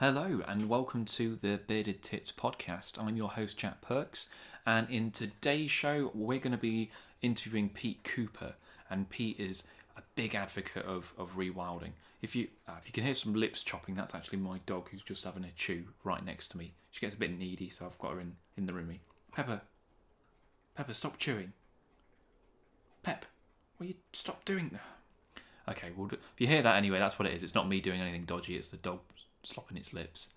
Hello, and welcome to the Bearded Tits podcast. I'm your host, Jack Perks, and in today's show, we're going to be interviewing Pete Cooper. And Pete is a big advocate of, of rewilding. If you uh, if you can hear some lips chopping, that's actually my dog who's just having a chew right next to me. She gets a bit needy, so I've got her in, in the room. Pepper, Pepper, stop chewing. Pep, will you stop doing that? Okay, well, if you hear that anyway, that's what it is. It's not me doing anything dodgy, it's the dog slopping its lips.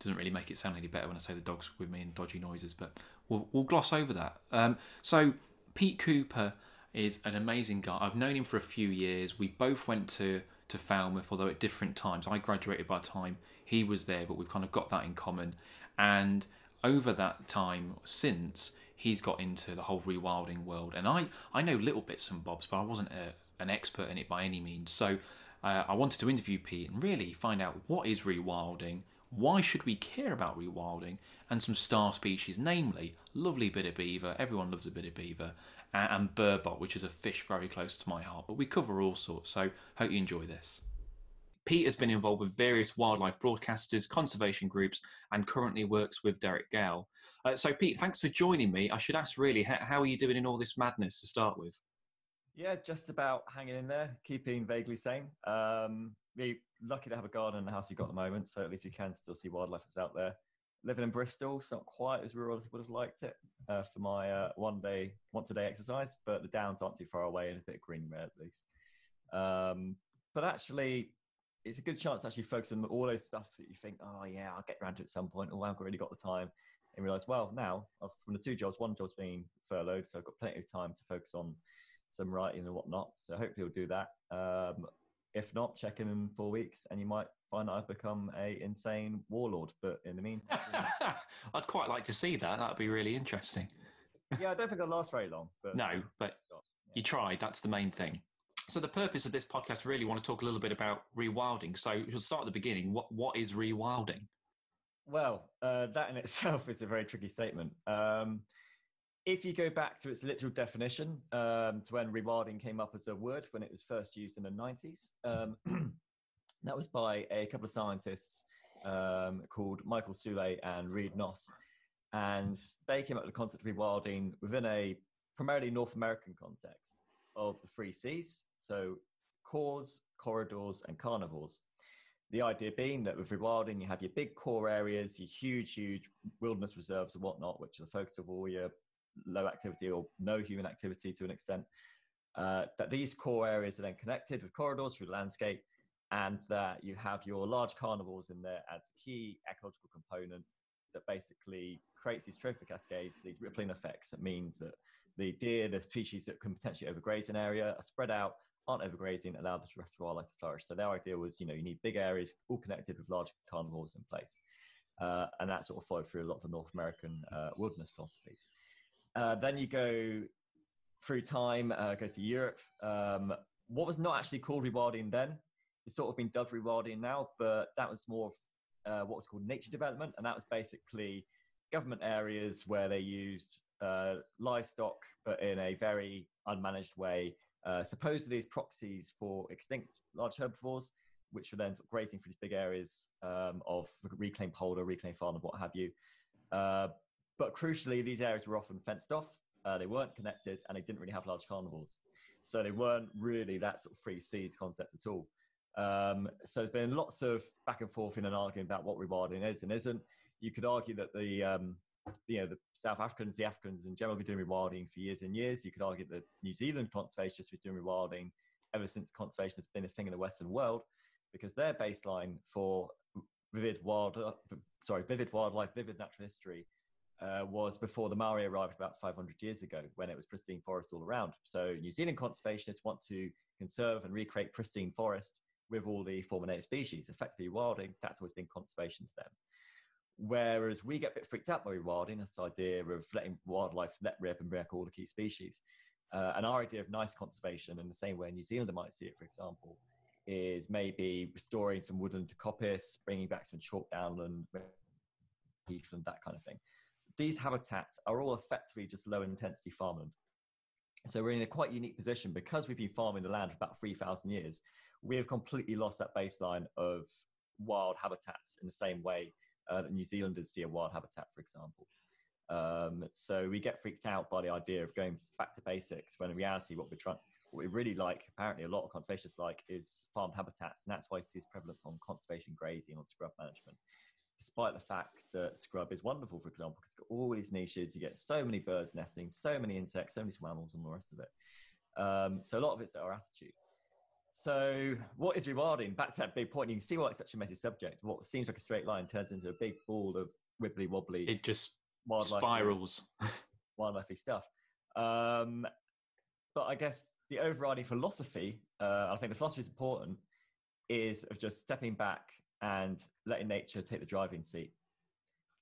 Doesn't really make it sound any better when I say the dog's with me in dodgy noises, but we'll, we'll gloss over that. Um, so, Pete Cooper is an amazing guy. I've known him for a few years. We both went to, to Falmouth, although at different times. I graduated by time he was there, but we've kind of got that in common. And over that time since, he's got into the whole rewilding world. And I, I know little bits and bobs, but I wasn't a, an expert in it by any means. So uh, I wanted to interview Pete and really find out what is rewilding, why should we care about rewilding, and some star species, namely lovely bit of beaver, everyone loves a bit of beaver, and, and burbot, which is a fish very close to my heart. But we cover all sorts, so hope you enjoy this. Pete has been involved with various wildlife broadcasters, conservation groups, and currently works with Derek Gow. Uh, so, Pete, thanks for joining me. I should ask, really, how, how, are you doing in all this madness to start with? Yeah, just about hanging in there, keeping vaguely sane. Um, we're lucky to have a garden in the house you've got at the moment, so at least you can still see wildlife that's out there. Living in Bristol, it's not quite as rural as I would have liked it uh, for my uh, one day, once a day exercise, but the downs aren't too far away and a bit green red at least. Um, but actually, it's a good chance to actually focus on all those stuff that you think, oh yeah, I'll get around to at some point. Oh, I've really got the time, and realize, well, now from the two jobs, one job's being furloughed, so I've got plenty of time to focus on some writing and whatnot. So hopefully, we'll do that. Um, if not, check in in four weeks, and you might find that I've become a insane warlord. But in the meantime, I'd quite like to see that. That'd be really interesting. yeah, I don't think I'll last very long. But no, but you tried. That's the main thing. So the purpose of this podcast really want to talk a little bit about rewilding. So we'll start at the beginning. What what is rewilding? Well, uh, that in itself is a very tricky statement. Um, if you go back to its literal definition, um, to when rewilding came up as a word when it was first used in the 90s, um, that was by a couple of scientists um, called Michael Soule and Reed Noss. And they came up with the concept of rewilding within a primarily North American context of the three C's. So cores, corridors, and carnivores. The idea being that with rewilding, you have your big core areas, your huge, huge wilderness reserves and whatnot, which are the focus of all your low activity or no human activity to an extent. Uh, that these core areas are then connected with corridors through landscape, and that you have your large carnivores in there as a key ecological component that basically creates these trophic cascades, these rippling effects. That means that the deer, the species that can potentially overgraze an area, are spread out aren't overgrazing, allow the rest of wildlife to flourish. So their idea was, you know, you need big areas all connected with large carnivores in place. Uh, and that sort of followed through a lot of the North American uh, wilderness philosophies. Uh, then you go through time, uh, go to Europe. Um, what was not actually called rewilding then, it's sort of been dubbed rewilding now, but that was more of uh, what was called nature development. And that was basically government areas where they used uh, livestock, but in a very unmanaged way uh, supposedly as proxies for extinct large herbivores, which were then grazing through these big areas um, of reclaimed polder, reclaimed farm, and what have you. But crucially, these areas were often fenced off. Uh, they weren't connected, and they didn't really have large carnivores. So they weren't really that sort of free C's concept at all. Um, so there's been lots of back and forth in an argument about what rewilding is and isn't. You could argue that the um, you know the South Africans, the Africans in general, have been doing rewilding for years and years. You could argue that New Zealand conservationists have been doing rewilding ever since conservation has been a thing in the Western world, because their baseline for vivid wild, sorry, vivid wildlife, vivid natural history uh, was before the Maori arrived about 500 years ago, when it was pristine forest all around. So New Zealand conservationists want to conserve and recreate pristine forest with all the former native species. Effectively, wilding that's always been conservation to them. Whereas we get a bit freaked out by rewilding, this idea of letting wildlife let rip and wreck all the key species. Uh, and our idea of nice conservation, in the same way New Zealand might see it, for example, is maybe restoring some woodland to coppice, bringing back some chalk downland, heathland, that kind of thing. These habitats are all effectively just low intensity farmland. So we're in a quite unique position because we've been farming the land for about 3,000 years. We have completely lost that baseline of wild habitats in the same way uh, that New Zealanders see a wild habitat, for example. Um, so we get freaked out by the idea of going back to basics when in reality, what we're trying, what we really like, apparently a lot of conservationists like, is farmed habitats, and that's why you see this prevalence on conservation grazing, on scrub management. Despite the fact that scrub is wonderful, for example, because it's got all these niches, you get so many birds nesting, so many insects, so many small animals, and the rest of it. Um, so a lot of it's our attitude. So, what is rewarding? Back to that big point, you can see why it's such a messy subject. What seems like a straight line turns into a big ball of wibbly wobbly. It just wildlife spirals. wildlifey stuff. Um, but I guess the overriding philosophy, uh, I think the philosophy is important, is of just stepping back and letting nature take the driving seat.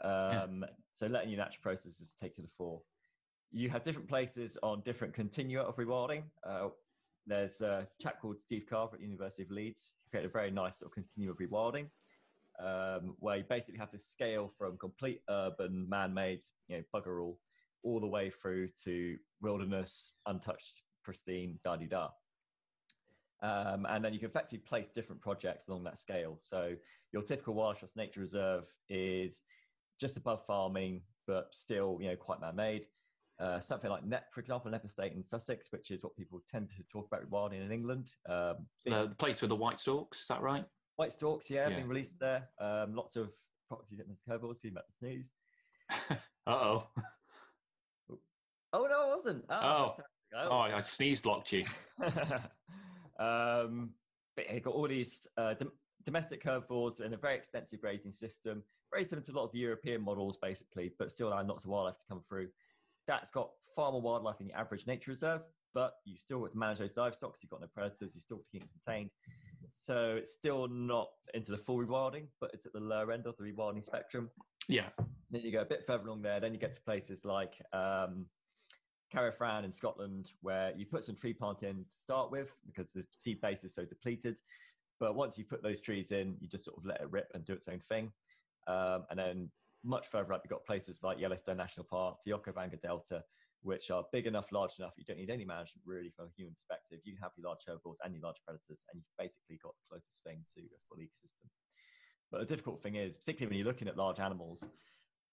Um, yeah. So letting your natural processes take to the fore. You have different places on different continua of rewilding. Uh, there's a chap called Steve Carver at the University of Leeds who created a very nice sort of continuum of rewilding, um, where you basically have this scale from complete urban, man-made, you know, bugger all, all the way through to wilderness, untouched, pristine, da di da. Um, and then you can effectively place different projects along that scale. So your typical Wild Trust Nature Reserve is just above farming, but still, you know, quite man-made. Uh, something like Net, for example, Knepp Estate in Sussex, which is what people tend to talk about rewilding in England. Um, the place with the white storks, is that right? White storks, yeah, yeah. being released there. Um, lots of property that herbivores, so you met the sneeze. Uh-oh. Oh, no, it wasn't. Oh, oh. oh I sneeze blocked you. um, but it got all these uh, dom- domestic herbivores in a very extensive grazing system, very similar to a lot of the European models, basically, but still allowing lots of wildlife to come through. That's got far more wildlife than the average nature reserve, but you still got to manage those livestock because you've got no predators, you still keep them contained. So it's still not into the full rewilding, but it's at the lower end of the rewilding spectrum. Yeah. Then you go a bit further along there, then you get to places like um, Carrifran in Scotland, where you put some tree plant in to start with because the seed base is so depleted. But once you put those trees in, you just sort of let it rip and do its own thing. Um, and then much further up, you've got places like Yellowstone National Park, the Okavango Delta, which are big enough, large enough. You don't need any management really from a human perspective. You have your large herbivores and your large predators, and you've basically got the closest thing to a full ecosystem. But the difficult thing is, particularly when you're looking at large animals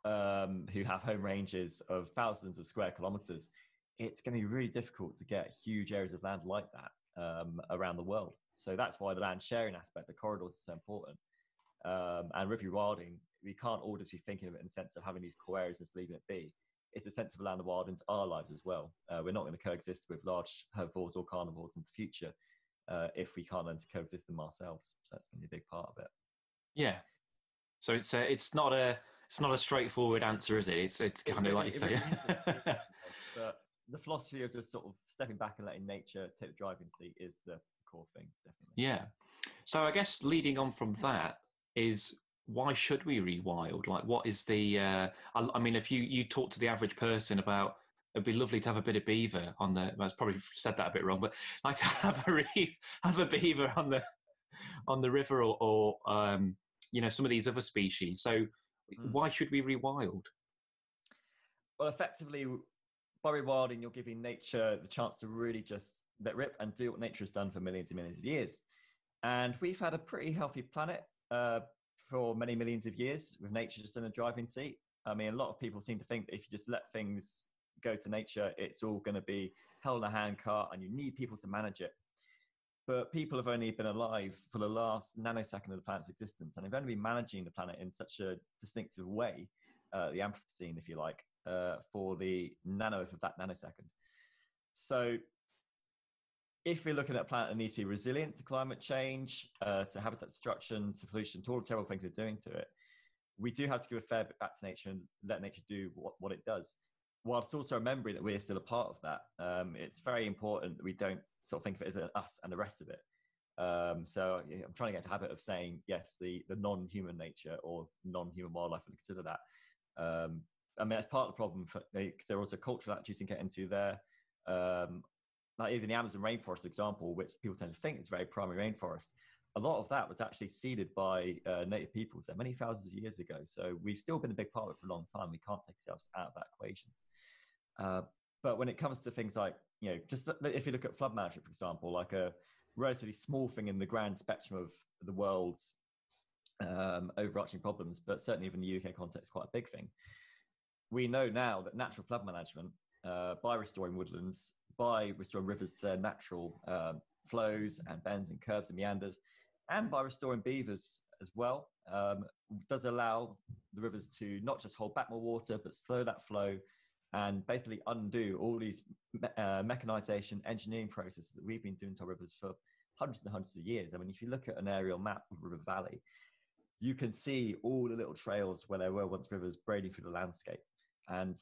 um, who have home ranges of thousands of square kilometers, it's going to be really difficult to get huge areas of land like that um, around the world. So that's why the land sharing aspect, the corridors, is so important. Um, and with rewilding, we can't all just be thinking of it in the sense of having these core areas and just leaving it be. It's a sense of allowing the wild into our lives as well. Uh, we're not going to coexist with large herbivores or carnivores in the future uh, if we can't learn to coexist them ourselves. So that's going to be a big part of it. Yeah. So it's a, it's not a it's not a straightforward answer, is it? It's it's kind of like you say. but the philosophy of just sort of stepping back and letting nature take the driving seat is the core thing, definitely. Yeah. So I guess leading on from that is why should we rewild? Like, what is the? Uh, I, I, mean, if you you talk to the average person about, it'd be lovely to have a bit of beaver on the. I probably said that a bit wrong, but like to have a re, have a beaver on the on the river or, or um, you know some of these other species. So, mm. why should we rewild? Well, effectively, by rewilding, you're giving nature the chance to really just let rip and do what nature has done for millions and millions of years. And we've had a pretty healthy planet uh, for many millions of years with nature just in a driving seat. I mean, a lot of people seem to think that if you just let things go to nature, it's all going to be held in a handcart and you need people to manage it. But people have only been alive for the last nanosecond of the planet's existence, and they've only been managing the planet in such a distinctive way, uh, the Anthropocene, if you like, uh, for the nanoth of that nanosecond. So if we're looking at a planet that needs to be resilient to climate change, uh, to habitat destruction, to pollution, to all the terrible things we're doing to it, we do have to give a fair bit back to nature and let nature do what, what it does. Whilst also remembering that we're still a part of that, um, it's very important that we don't sort of think of it as an us and the rest of it. Um, so I'm trying to get to habit of saying yes, the the non-human nature or non-human wildlife, and consider that. Um, I mean, that's part of the problem because there are also cultural attitudes you can get into there. Um, like even the Amazon rainforest example, which people tend to think is very primary rainforest, a lot of that was actually seeded by uh, native peoples there many thousands of years ago. So we've still been a big part of it for a long time. We can't take ourselves out of that equation. Uh, but when it comes to things like, you know, just if you look at flood management, for example, like a relatively small thing in the grand spectrum of the world's um, overarching problems, but certainly even the UK context, quite a big thing. We know now that natural flood management, uh, by restoring woodlands, by restoring rivers to their natural uh, flows and bends and curves and meanders, and by restoring beavers as well, um, does allow the rivers to not just hold back more water, but slow that flow and basically undo all these uh, mechanization engineering processes that we've been doing to our rivers for hundreds and hundreds of years. I mean, if you look at an aerial map of River Valley, you can see all the little trails where there were once rivers braiding through the landscape. And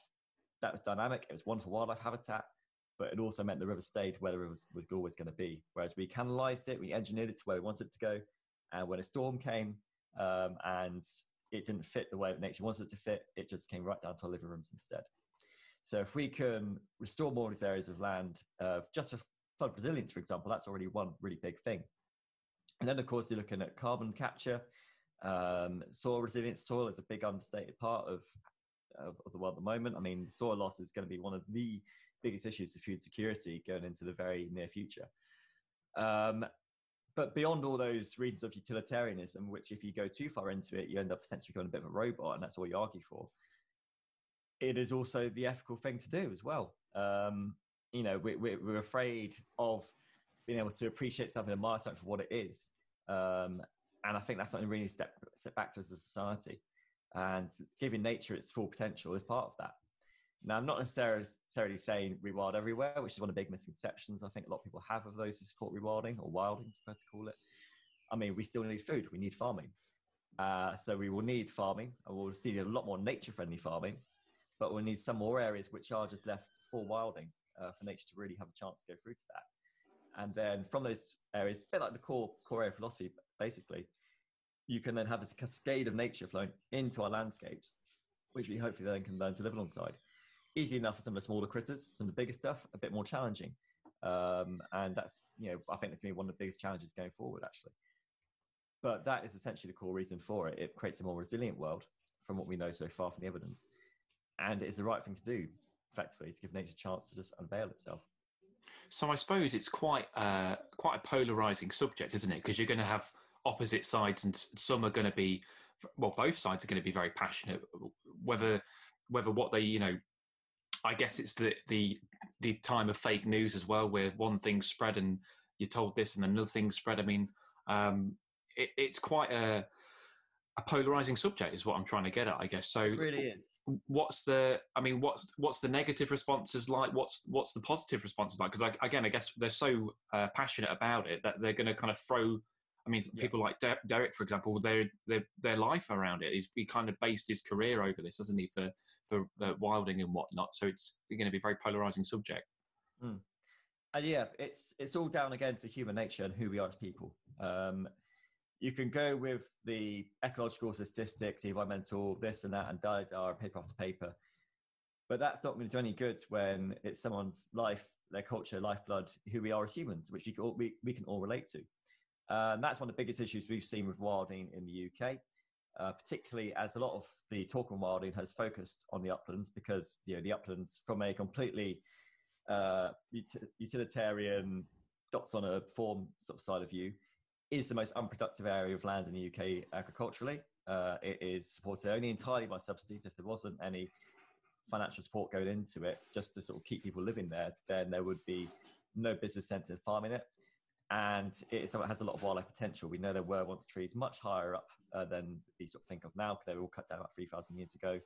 that was dynamic. It was wonderful wildlife habitat, but it also meant the river stayed where the river was, was always going to be. Whereas we canalized it, we engineered it to where we wanted it to go. And when a storm came um, and it didn't fit the way that nature wanted it to fit, it just came right down to our living rooms instead. So if we can restore more of these areas of land, uh, just for flood resilience, for example, that's already one really big thing. And then, of course, you're looking at carbon capture, um, soil resilience. Soil is a big understated part of, of, of the world at the moment. I mean, soil loss is going to be one of the biggest issues to food security going into the very near future. Um, but beyond all those reasons of utilitarianism, which if you go too far into it, you end up essentially becoming a bit of a robot, and that's all you argue for it is also the ethical thing to do as well. Um, you know, we, we, we're afraid of being able to appreciate something, and admire something for what it is. Um, and I think that's something really step, step back to as a society. And giving nature its full potential is part of that. Now, I'm not necessarily, saying rewild everywhere, which is one of the big misconceptions I think a lot of people have of those who support rewilding or wilding, as prefer to call it. I mean, we still need food, we need farming. Uh, so we will need farming, and we'll see a lot more nature friendly farming but we need some more areas which are just left for wilding uh, for nature to really have a chance to go through to that. And then from those areas, a bit like the core core area philosophy, basically, you can then have this cascade of nature flowing into our landscapes, which we hopefully then can learn to live alongside. Easy enough for some of the smaller critters, some of the bigger stuff, a bit more challenging. Um, and that's, you know, I think that's going to be one of the biggest challenges going forward, actually. But that is essentially the core reason for it. It creates a more resilient world from what we know so far from the evidence and it's the right thing to do, effectively, to give nature a chance to just unveil itself. So I suppose it's quite uh, quite a polarizing subject, isn't it? Because you're going to have opposite sides, and some are going to be, well, both sides are going to be very passionate. Whether whether what they, you know, I guess it's the the the time of fake news as well, where one thing spread and you're told this, and another thing spread. I mean, um, it, it's quite a a polarizing subject, is what I'm trying to get at, I guess. So it really is what's the i mean what's what's the negative responses like? What's what's the positive responses like? Because again i guess they're so uh, passionate about it that they're going to kind of throw i mean yeah. people like De- derek for example their their their life around it is he kind of based his career over this hasn't he for for uh, wilding and whatnot. So it's going to be a very polarizing subject. Mm. and yeah it's it's all down again to human nature and who we are as people. Um you can go with the ecological statistics, environmental, this and that, and da da, paper after paper. But that's not going to do any good when it's someone's life, their culture, lifeblood, who we are as humans, which all, we, we can all relate to. Uh, and that's one of the biggest issues we've seen with wilding in the UK, uh, particularly as a lot of the talk on wilding has focused on the uplands because you know the uplands from a completely uh, utilitarian dots on a form sort of side of view is the most unproductive area of land in the UK agriculturally. Uh, it is supported only entirely by subsidies. If there wasn't any financial support going into it, just to sort of keep people living there, then there would be no business sense in farming it. And it has a lot of wildlife potential. We know there were once trees much higher up uh, than we sort of think of now, because they were all cut down about 3,000 years ago.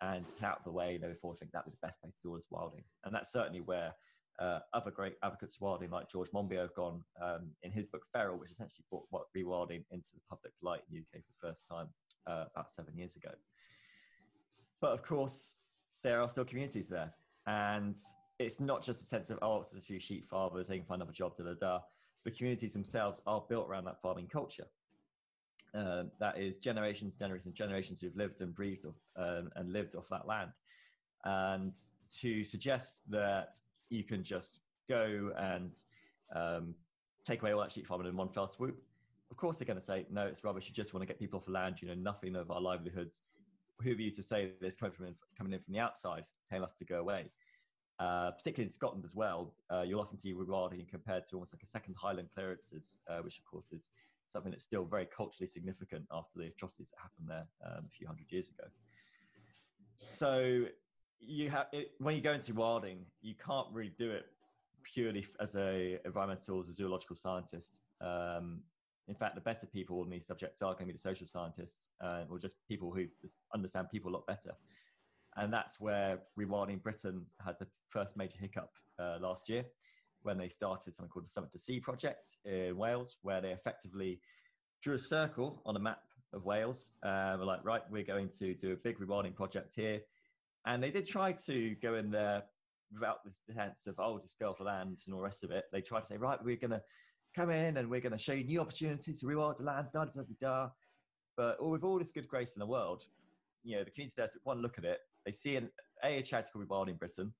And it's out of the way. Therefore, I think that would be the best place to do all this wilding. And that's certainly where uh, other great advocates of wilding like George Monbiot have gone um, in his book Feral, which essentially brought what rewilding into the public light in the UK for the first time uh, about seven years ago. But of course, there are still communities there, and it's not just a sense of oh, it's a few sheep farmers, they can find another job, da da da. The communities themselves are built around that farming culture. Uh, that is generations, generations, generations who've lived and breathed off, um, and lived off that land. And to suggest that you can just go and um, take away all that sheep farming in one fell swoop. Of course, they're going to say, no, it's rubbish. You just want to get people off the land. You know, nothing of our livelihoods. Who are you to say this coming from coming in from the outside, telling us to go away? Uh, particularly in Scotland as well, uh, you'll often see rewilding compared to almost like a second Highland clearances, uh, which of course is something that's still very culturally significant after the atrocities that happened there um, a few hundred years ago. So you have it, when you go into wilding, you can't really do it purely as a environmental as a zoological scientist. Um, in fact, the better people in these subjects are going to be the social scientists, uh, or just people who understand people a lot better. And that's where Rewilding Britain had the first major hiccup uh, last year when they started something called the Summit to Sea project in Wales, where they effectively drew a circle on a map of Wales. Uh, we're like, right, we're going to do a big rewilding project here. And they did try to go in there without this sense of, oh, just go for land and all the rest of it. They tried to say, right, we're going to come in and we're going to show you new opportunities to rewild the land, da da da da. But with all this good grace in the world, you know, the community there took one look at it. They see an a charity called Rewilding Britain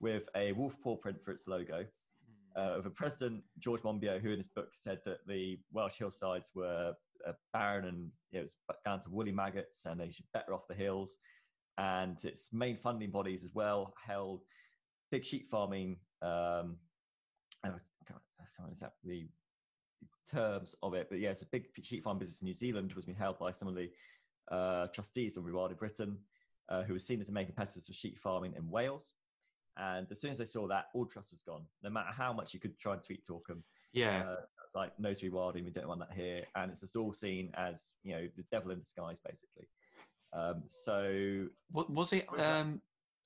with a wolf paw print for its logo, hmm. uh, of a president George Monbiot, who in his book said that the Welsh hillsides were uh, barren and it was down to woolly maggots, and they should better off the hills. And its main funding bodies as well held big sheep farming. Um, I can't, I can't exactly terms of it, but yeah, it's a big sheep farm business in New Zealand was being held by some of the uh, trustees of Rewilding Britain, uh, who were seen as the main competitors for sheep farming in Wales. And as soon as they saw that, all trust was gone. No matter how much you could try and sweet talk them, yeah, uh, it's like no to rewilding. We don't want that here, and it's just all seen as you know the devil in disguise, basically. Um, so, what was it? Um,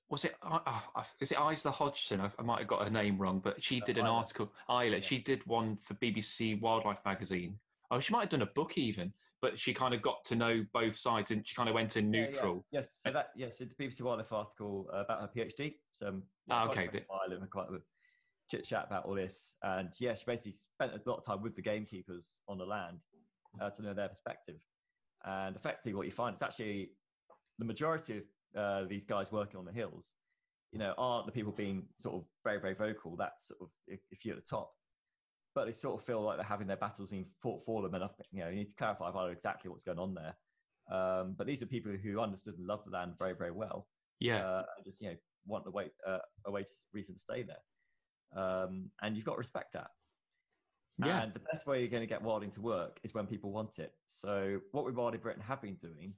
was it? Uh, uh, is it Isla Hodgson? I, I, might have got her name wrong, but she uh, did an Isla. article. Isla. Yeah. She did one for BBC Wildlife magazine. Oh, she might have done a book even, but she kind of got to know both sides and she kind of went in neutral. Yeah, yeah. Yes, so that yes, the BBC Wildlife article about her PhD. So um, ah, okay, Ireland, quite a chit chat about all this, and yeah, she basically spent a lot of time with the gamekeepers on the land uh, to know their perspective. And effectively, what you find is actually the majority of uh, these guys working on the hills, you know, aren't the people being sort of very, very vocal. That's sort of if, if you're at the top, but they sort of feel like they're having their battles being fought for them. And you know, you need to clarify exactly what's going on there. Um, but these are people who understood and loved the land very, very well. Yeah, uh, and just you know want a way uh, a way to, reason to stay there, um, and you've got to respect that. Yeah. And the best way you're going to get wilding to work is when people want it. So what we Wilding Britain have been doing,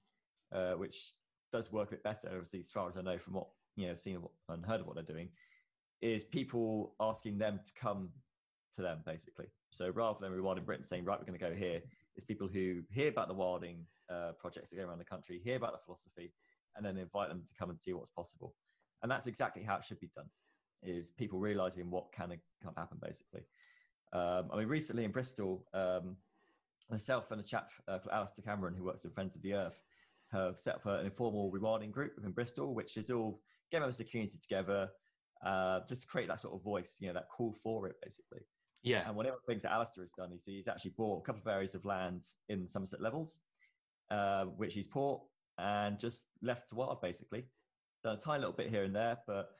uh, which does work a bit better, obviously, as far as I know from what you know, seen and heard of what they're doing, is people asking them to come to them basically. So rather than Rewilding Britain saying, right, we're going to go here, it's people who hear about the wilding uh, projects that go around the country, hear about the philosophy, and then invite them to come and see what's possible. And that's exactly how it should be done. Is people realizing what can and can't happen basically. Um, I mean, recently in Bristol, um, myself and a chap uh, called Alistair Cameron, who works with Friends of the Earth, have set up an informal rewilding group in Bristol, which is all get members of the community together, uh, just to create that sort of voice, you know, that call for it, basically. Yeah. And one of the things that Alistair has done is he's actually bought a couple of areas of land in Somerset Levels, uh, which he's bought and just left to wild, basically. Done a tiny little bit here and there, but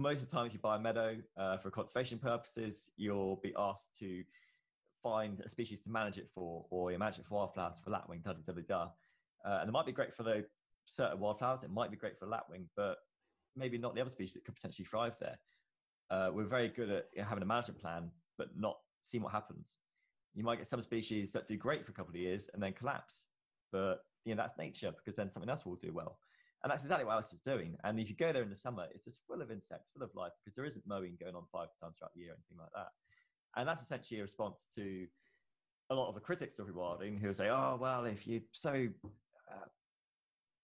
most of the time, if you buy a meadow uh, for conservation purposes, you'll be asked to find a species to manage it for, or you manage it for wildflowers for lapwing, da da da da. Uh, and it might be great for the certain wildflowers. It might be great for lapwing, but maybe not the other species that could potentially thrive there. Uh, we're very good at you know, having a management plan, but not seeing what happens. You might get some species that do great for a couple of years and then collapse, but you know that's nature because then something else will do well. And that's exactly what Alice is doing. And if you go there in the summer, it's just full of insects, full of life, because there isn't mowing going on five times throughout the year or anything like that. And that's essentially a response to a lot of the critics of rewilding who say, oh, well, if you're so uh,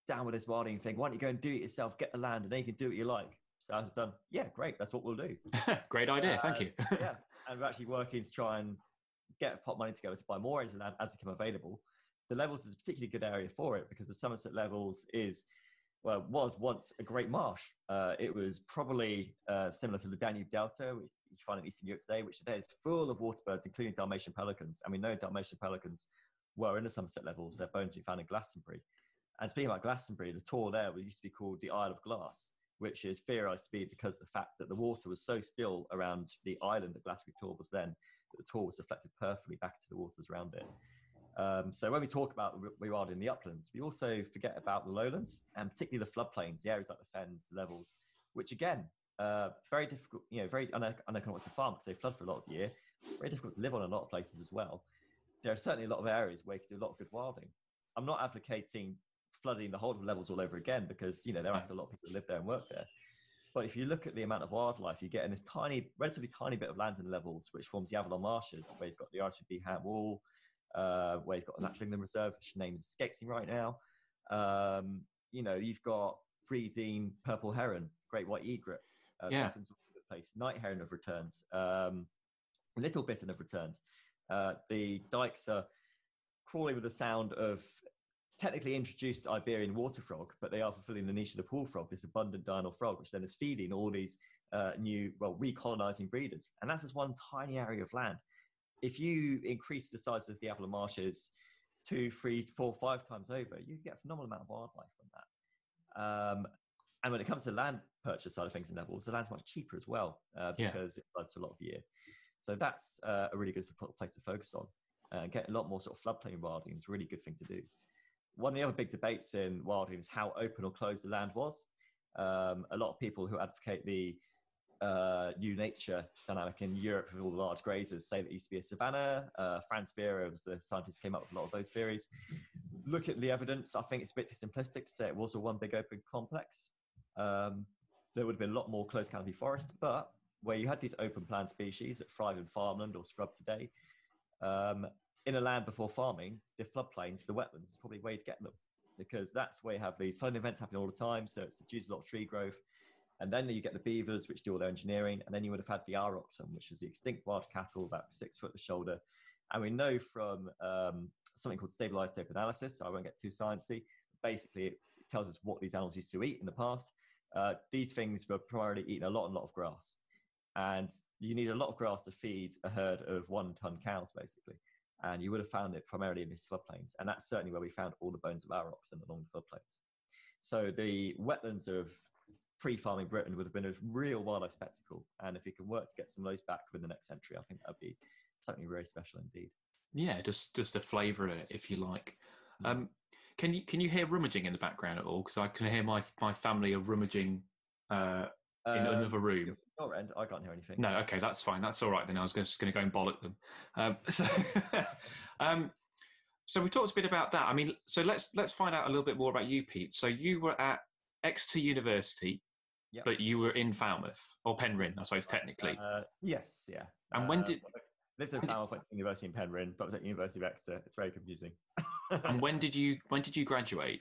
down with this wilding thing. Why don't you go and do it yourself? Get the land, and then you can do what you like. So I was done. Yeah, great. That's what we'll do. great idea. Uh, Thank you. yeah, and we're actually working to try and get pot money together to buy more into land as it become available. The levels is a particularly good area for it because the Somerset levels is well was once a great marsh. Uh, it was probably uh, similar to the Danube Delta, which you find in Eastern Europe today, which today is full of water birds, including Dalmatian pelicans. And we know Dalmatian pelicans were in the Somerset levels. Their bones we found in Glastonbury. And speaking about Glastonbury, the tor there used to be called the Isle of Glass, which is theorized to be because of the fact that the water was so still around the island that Glastonbury Tor was then that the tor was reflected perfectly back into the waters around it. Um, so when we talk about rewilding in the uplands, we also forget about the lowlands and particularly the floodplains, the areas like the fens, the levels, which again, uh, very difficult, you know, very uneconomic to farm because they flood for a lot of the year, very difficult to live on a lot of places as well there are certainly a lot of areas where you can do a lot of good wilding. I'm not advocating flooding the whole of the levels all over again because you know there are still a lot of people who live there and work there. But if you look at the amount of wildlife you get in this tiny, relatively tiny bit of land in levels, which forms the Avalon Marshes, where you've got the RSPB Ham Wall, uh, where you've got the Natural England Reserve, which name escapes me right now. Um, you know, you've got breeding purple heron, great white egret, uh, yeah. place. Night heron have returned. Um, little bittern have returned. Uh, the dikes are crawling with the sound of technically introduced Iberian water frog, but they are fulfilling the niche of the pool frog, this abundant diurnal frog, which then is feeding all these uh, new, well, recolonizing breeders. And that's just one tiny area of land. If you increase the size of the Avalon marshes two, three, four, five times over, you get a phenomenal amount of wildlife from that. Um, and when it comes to land purchase side of things and levels, the land's much cheaper as well uh, because yeah. it floods for a lot of year. So that's uh, a really good place to focus on. Uh, get a lot more sort of floodplain wilding is a really good thing to do. One of the other big debates in wilding is how open or closed the land was. Um, a lot of people who advocate the uh, new nature dynamic in Europe with all the large grazers say that used to be a savanna. Uh, Frans Vera was the scientist came up with a lot of those theories. Look at the evidence. I think it's a bit too simplistic to say it was a one big open complex. Um, there would have been a lot more closed canopy forest, but where you had these open plant species that thrive in farmland or scrub today, um, in a land before farming, the floodplains, the wetlands is probably way to get them because that's where you have these flooding events happening all the time. So it's reduced a lot of tree growth. And then you get the beavers, which do all their engineering. And then you would have had the aurochs, which was the extinct wild cattle, about six foot the shoulder. And we know from um, something called stable isotope analysis, so I won't get too sciencey. Basically, it tells us what these animals used to eat in the past. Uh, these things were primarily eating a lot and lot of grass. And you need a lot of grass to feed a herd of one ton cows, basically. And you would have found it primarily in these floodplains. And that's certainly where we found all the bones of aurochs and along the floodplains. So the wetlands of pre-farming Britain would have been a real wildlife spectacle. And if you can work to get some of those back within the next century, I think that'd be something very special indeed. Yeah, just just to flavour it, if you like. Mm. Um, can you can you hear rummaging in the background at all? Because I can hear my my family are rummaging uh, in um, another room. Your end, I can't hear anything. No, okay, that's fine. That's all right then. I was just going to go and bollock them. Um, so, um, so we talked a bit about that. I mean, so let's let's find out a little bit more about you, Pete. So you were at Exeter University, yep. but you were in Falmouth or Penryn, I suppose technically. Uh, yes, yeah. And uh, when did? Lived in Falmouth, went to University in Penryn, but was at University of Exeter. It's very confusing. and when did you when did you graduate?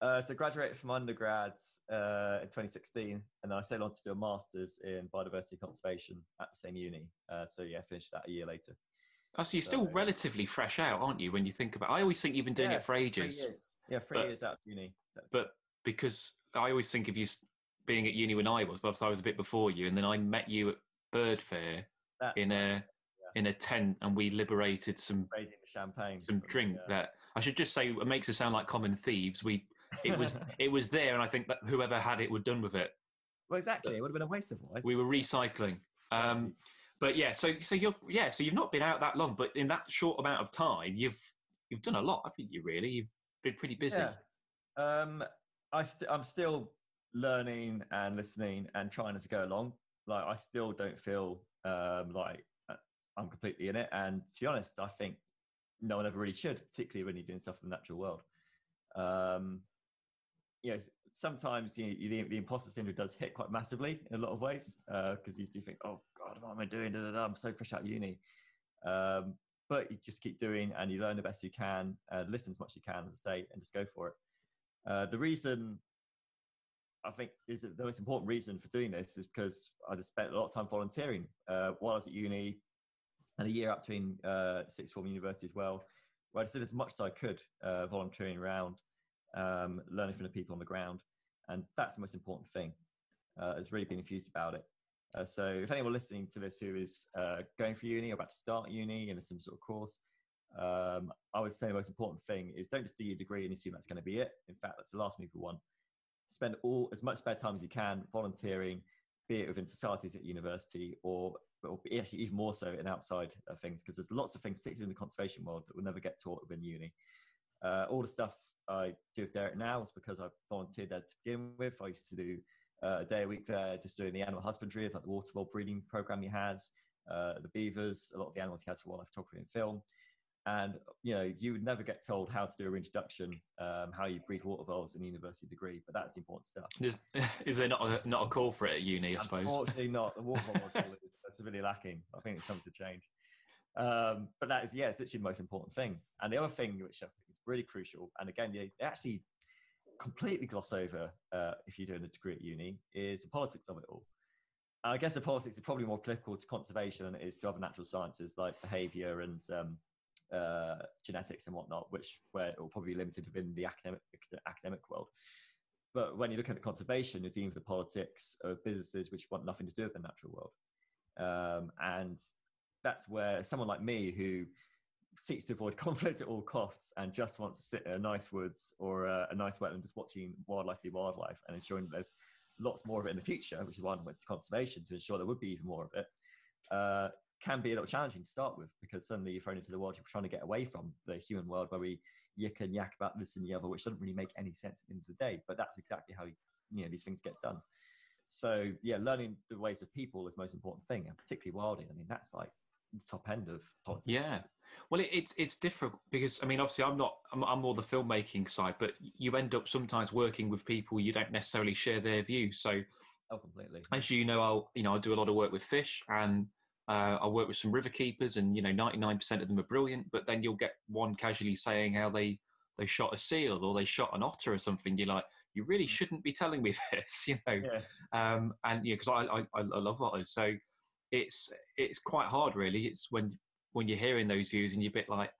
Uh, so graduated from undergrads uh, in 2016, and then I sailed on to do a master's in biodiversity conservation at the same uni. Uh, so yeah, finished that a year later. Oh, so you're still so, relatively fresh out, aren't you? When you think about, I always think you've been doing yeah, it for ages. Three. Yeah, three but, years out of uni. But because I always think of you being at uni when I was, but I was a bit before you, and then I met you at Bird Fair That's in a yeah. in a tent, and we liberated some champagne, some drink the, uh, that I should just say it makes us sound like common thieves. We it was it was there, and I think that whoever had it were done with it. Well, exactly. It would have been a waste of voice. We were recycling. Um, but yeah, so so you're yeah, so you've not been out that long, but in that short amount of time, you've you've done a lot, I think you? Really, you've been pretty busy. Yeah. Um, I st- I'm still learning and listening and trying to go along. Like I still don't feel um, like uh, I'm completely in it. And to be honest, I think no one ever really should, particularly when you're doing stuff in the natural world. Um, you know, sometimes you know, the, the imposter syndrome does hit quite massively in a lot of ways because uh, you do think, oh God, what am I doing? Da, da, da, I'm so fresh out of uni. Um, but you just keep doing and you learn the best you can, uh, listen as much as you can, as I say, and just go for it. Uh, the reason I think is the most important reason for doing this is because I just spent a lot of time volunteering uh, while I was at uni and a year up between uh, sixth form university as well, where I did as much as I could uh, volunteering around um, learning from the people on the ground. And that's the most important thing, uh, has really been infused about it. Uh, so if anyone listening to this who is uh, going for uni or about to start uni in some sort of course, um, I would say the most important thing is don't just do your degree and assume that's going to be it. In fact, that's the last thing people want. Spend all as much spare time as you can volunteering, be it within societies at university or, or actually even more so in outside uh, things, because there's lots of things, particularly in the conservation world, that will never get taught within uni. Uh, all the stuff I do with Derek now is because I volunteered there to begin with. I used to do uh, a day a week there just doing the animal husbandry, like the watervole breeding program he has, uh, the beavers, a lot of the animals he has for wildlife photography and film. And you know, you would never get told how to do a reintroduction, um, how you breed water voles in a university degree, but that's important stuff. Is, is there not a, not a call for it at uni? I suppose. Unfortunately, not. The water module is severely lacking. I think it's something to change. Um, but that is, yeah, it's literally the most important thing. And the other thing which I think is really crucial, and again, they actually completely gloss over uh, if you're doing a degree at uni, is the politics of it all. And I guess the politics is probably more applicable to conservation than it is to other natural sciences like behavior and um, uh, genetics and whatnot, which where it will probably be limited within the academic academic world. But when you look at conservation, you're dealing with the politics of businesses which want nothing to do with the natural world. Um, and that's where someone like me who seeks to avoid conflict at all costs and just wants to sit in a nice woods or a, a nice wetland just watching wildlife be wildlife and ensuring that there's lots more of it in the future, which is why I went to conservation to ensure there would be even more of it, uh, can be a little challenging to start with because suddenly you're thrown into the world you're trying to get away from the human world where we yick and yak about this and the other, which doesn't really make any sense at the end of the day. But that's exactly how you know these things get done. So yeah, learning the ways of people is the most important thing, and particularly wilding. I mean, that's like the top end of politics. Yeah. Well, it, it's it's different because I mean, obviously, I'm not I'm, I'm, more the filmmaking side, but you end up sometimes working with people you don't necessarily share their views. So, oh, completely. As you know, I'll you know I do a lot of work with fish, and uh, I work with some river keepers, and you know, 99% of them are brilliant. But then you'll get one casually saying how they they shot a seal or they shot an otter or something. You're like, you really mm. shouldn't be telling me this, you know. Yeah. Um, and yeah, because I, I I love otters, so it's it's quite hard really it's when when you're hearing those views and you're a bit like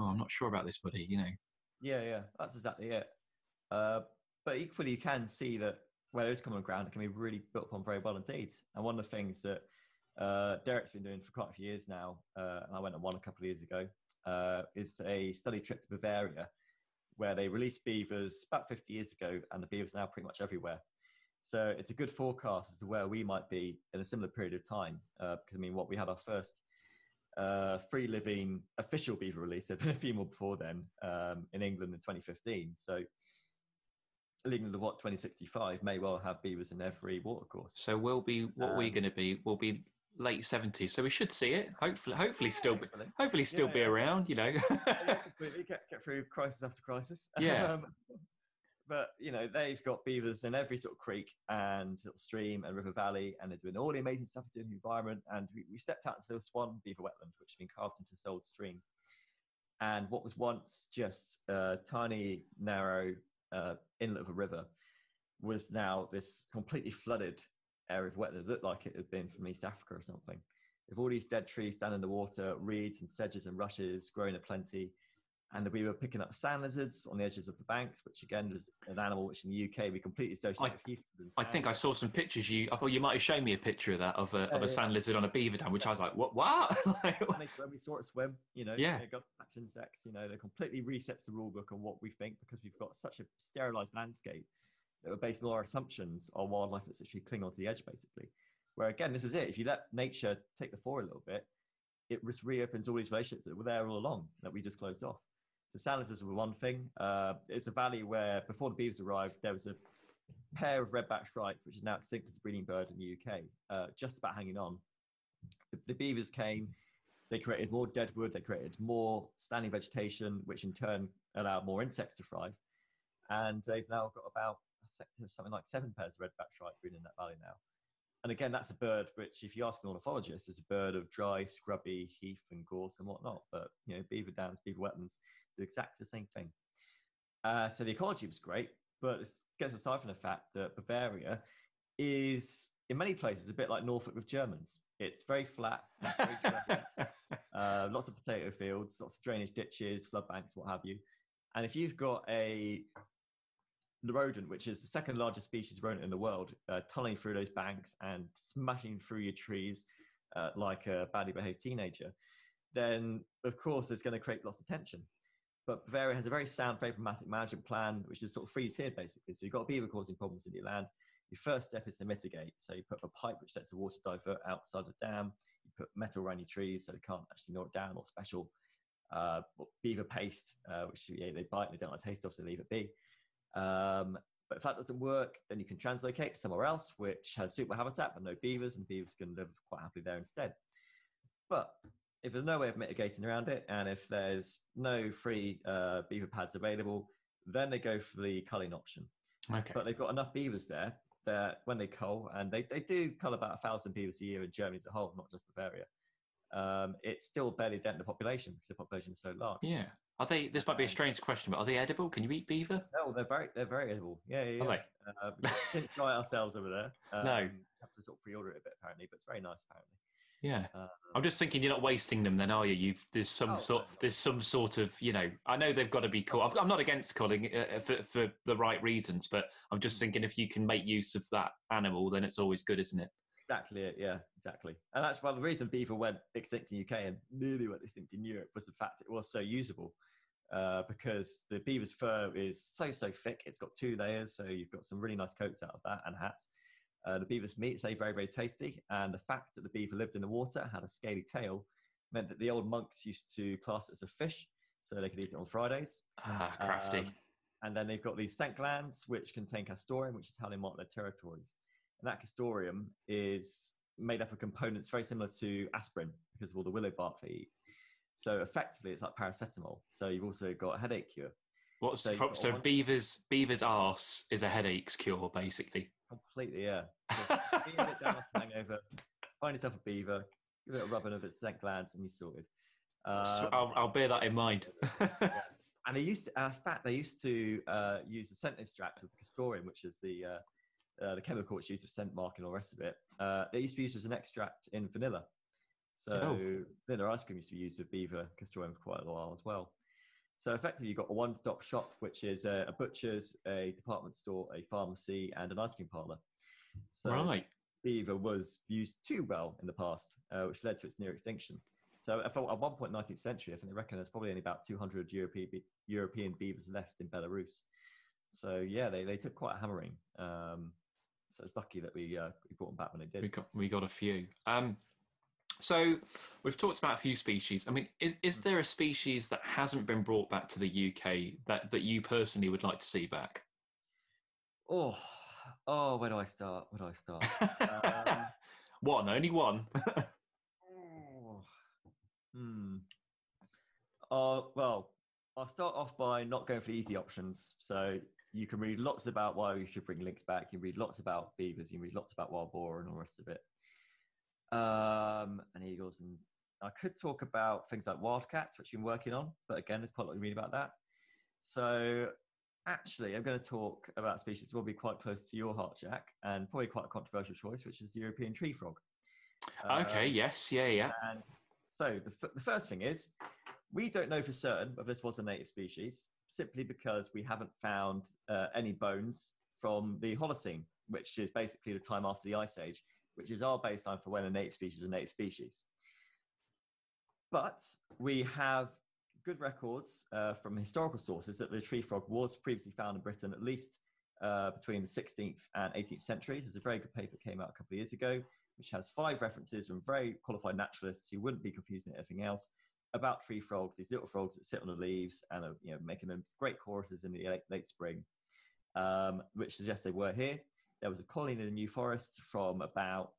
oh i'm not sure about this buddy you know yeah yeah that's exactly it uh, but equally you can see that where there is common ground it can be really built upon very well indeed and one of the things that uh, Derek's been doing for quite a few years now, uh, and I went on one a couple of years ago, uh, is a study trip to Bavaria, where they released beavers about 50 years ago, and the beavers are now pretty much everywhere. So it's a good forecast as to where we might be in a similar period of time. Uh, because I mean, what we had our first uh, free living official beaver release. There'd been a few more before then um, in England in 2015. So England of what 2065 may well have beavers in every watercourse. So we'll be what um, we're going to be. We'll be late 70s so we should see it. Hopefully hopefully yeah, still be hopefully. still yeah, be around you know. Get, get through crisis after crisis. Yeah. Um, but you know they've got beavers in every sort of creek and little stream and river valley, and they're doing all the amazing stuff doing the environment. And we, we stepped out to this one beaver wetland, which has been carved into this old stream. And what was once just a tiny, narrow uh, inlet of a river was now this completely flooded area of wetland. Looked like it had been from East Africa or something. With all these dead trees standing in the water, reeds and sedges and rushes growing aplenty, and we were picking up sand lizards on the edges of the banks, which again is an animal which in the UK we completely associate I, with I think I saw some pictures. You, I thought you might have shown me a picture of that of a, uh, of a yeah. sand lizard on a beaver dam, which yeah. I was like, what? What? when we saw it swim, you know, yeah, got catch insects. You know, it completely resets the rule book on what we think because we've got such a sterilized landscape that we're basing all our assumptions on wildlife that's actually clinging onto the edge, basically. Where again, this is it. If you let nature take the floor a little bit, it just reopens all these relationships that were there all along that we just closed off. So sandlizards were one thing. Uh, it's a valley where before the beavers arrived, there was a pair of redback shrike, which is now extinct as a breeding bird in the UK, uh, just about hanging on. The, the, beavers came, they created more deadwood, they created more standing vegetation, which in turn allowed more insects to thrive. And they've now got about something like seven pairs of redback shrike breeding in that valley now. And again, that's a bird which, if you ask an ornithologist, is a bird of dry, scrubby heath and gorse and whatnot. But you know, beaver dams, beaver wetlands do exactly the same thing. Uh, so the ecology was great, but it gets aside from the fact that Bavaria is, in many places, a bit like Norfolk with Germans. It's very flat, very uh, lots of potato fields, lots of drainage ditches, flood banks, what have you. And if you've got a the rodent, which is the second largest species rodent in the world, uh, tunneling through those banks and smashing through your trees uh, like a badly behaved teenager, then of course it's going to create lots of tension. But Bavaria has a very sound, very management plan, which is sort of free tiered basically. So you've got beaver causing problems in your land. Your first step is to mitigate. So you put a pipe which lets the water divert outside the dam. You put metal around your trees so they can't actually gnaw it down, or special uh, beaver paste, uh, which yeah, they bite and they don't like taste of, so leave it be. Um, but if that doesn't work, then you can translocate to somewhere else which has suitable habitat but no beavers, and beavers can live quite happily there instead. But if there's no way of mitigating around it, and if there's no free uh, beaver pads available, then they go for the culling option. Okay. But they've got enough beavers there that when they cull, and they, they do cull about a thousand beavers a year in Germany as a whole, not just Bavaria, um, it's still barely dent the population because the population is so large. yeah. Are they? This might be a strange question, but are they edible? Can you eat beaver? No, they're very they're very edible. Yeah, yeah. Are yeah. they? Uh, we didn't try ourselves over there. Um, No. Have to sort of pre-order it a bit apparently, but it's very nice apparently. Yeah. Uh, I'm just thinking you're not wasting them, then, are you? You've there's some Oh, sort there's some sort of you know. I know they've got to be cool. I'm not against culling uh, for for the right reasons, but I'm just thinking if you can make use of that animal, then it's always good, isn't it? Exactly it, yeah, exactly. And that's why the reason beaver went extinct in UK and nearly went extinct in Europe was the fact it was so usable. Uh, because the beaver's fur is so so thick, it's got two layers, so you've got some really nice coats out of that and hats. Uh, the beaver's meat is very very tasty, and the fact that the beaver lived in the water, had a scaly tail, meant that the old monks used to class it as a fish, so they could eat it on Fridays. Ah, crafty. Um, and then they've got these scent glands, which contain castoreum, which is how they mark their territories. And that castoreum is made up of components very similar to aspirin because of all the willow bark they eat. So effectively, it's like paracetamol. So you've also got a headache cure. What's so from, so beaver's beaver's arse is a headaches cure, basically. Completely, yeah. Being a bit down hangover, find yourself a beaver, give it a rubbing of its scent glands, and you're sorted. So Um, I'll, I'll bear that in mind. and they used to, uh, in fact, they used to uh, use the scent extract of castoreum, which is the uh, uh, the chemical which used for scent marking and all the rest of it. Uh, it used to be used as an extract in vanilla. So Oh. vanilla ice cream used to be used with beaver castoreum for quite a while as well. So effectively, you've got a one-stop shop, which is a, a butcher's, a department store, a pharmacy, and an ice cream parlor. So right. beaver was used too well in the past, uh, which led to its near extinction. So at at one point, 19th century, I think they reckon there's probably only about 200 European, European beavers left in Belarus. So yeah, they, they took quite a hammering. Um, so it's lucky that we, uh, we brought them back when they We did. got we got a few. Um, so we've talked about a few species. I mean, is is there a species that hasn't been brought back to the UK that that you personally would like to see back? Oh, oh, where do I start? Where do I start? Um, one, only one. Oh, hmm. Uh, well, I'll start off by not going for the easy options. So you can read lots about why we should bring lynx back. You can read lots about beavers. You can read lots about wild boar and all the rest of it. Um, and eagles. And I could talk about things like wildcats, which we've been working on. But again, there's quite a lot to read about that. So actually, I'm going to talk about species that will be quite close to your heart, Jack, and probably quite a controversial choice, which is the European tree frog. okay. Um, Yes. Yeah. Yeah. and so the, f- the first thing is, we don't know for certain whether this was a native species, simply because we haven't found uh, any bones from the Holocene, which is basically the time after the Ice Age, which is our baseline for when a native species is a native species. But we have good records uh, from historical sources that the tree frog was previously found in Britain at least uh, between the 16th and 18th centuries. There's a very good paper that came out a couple of years ago, which has five references from very qualified naturalists who wouldn't be confused anything else about tree frogs, these little frogs that sit on the leaves and are you know, making them great choruses in the late, late spring, um, which suggests they were here. There was a colony in the New Forest from about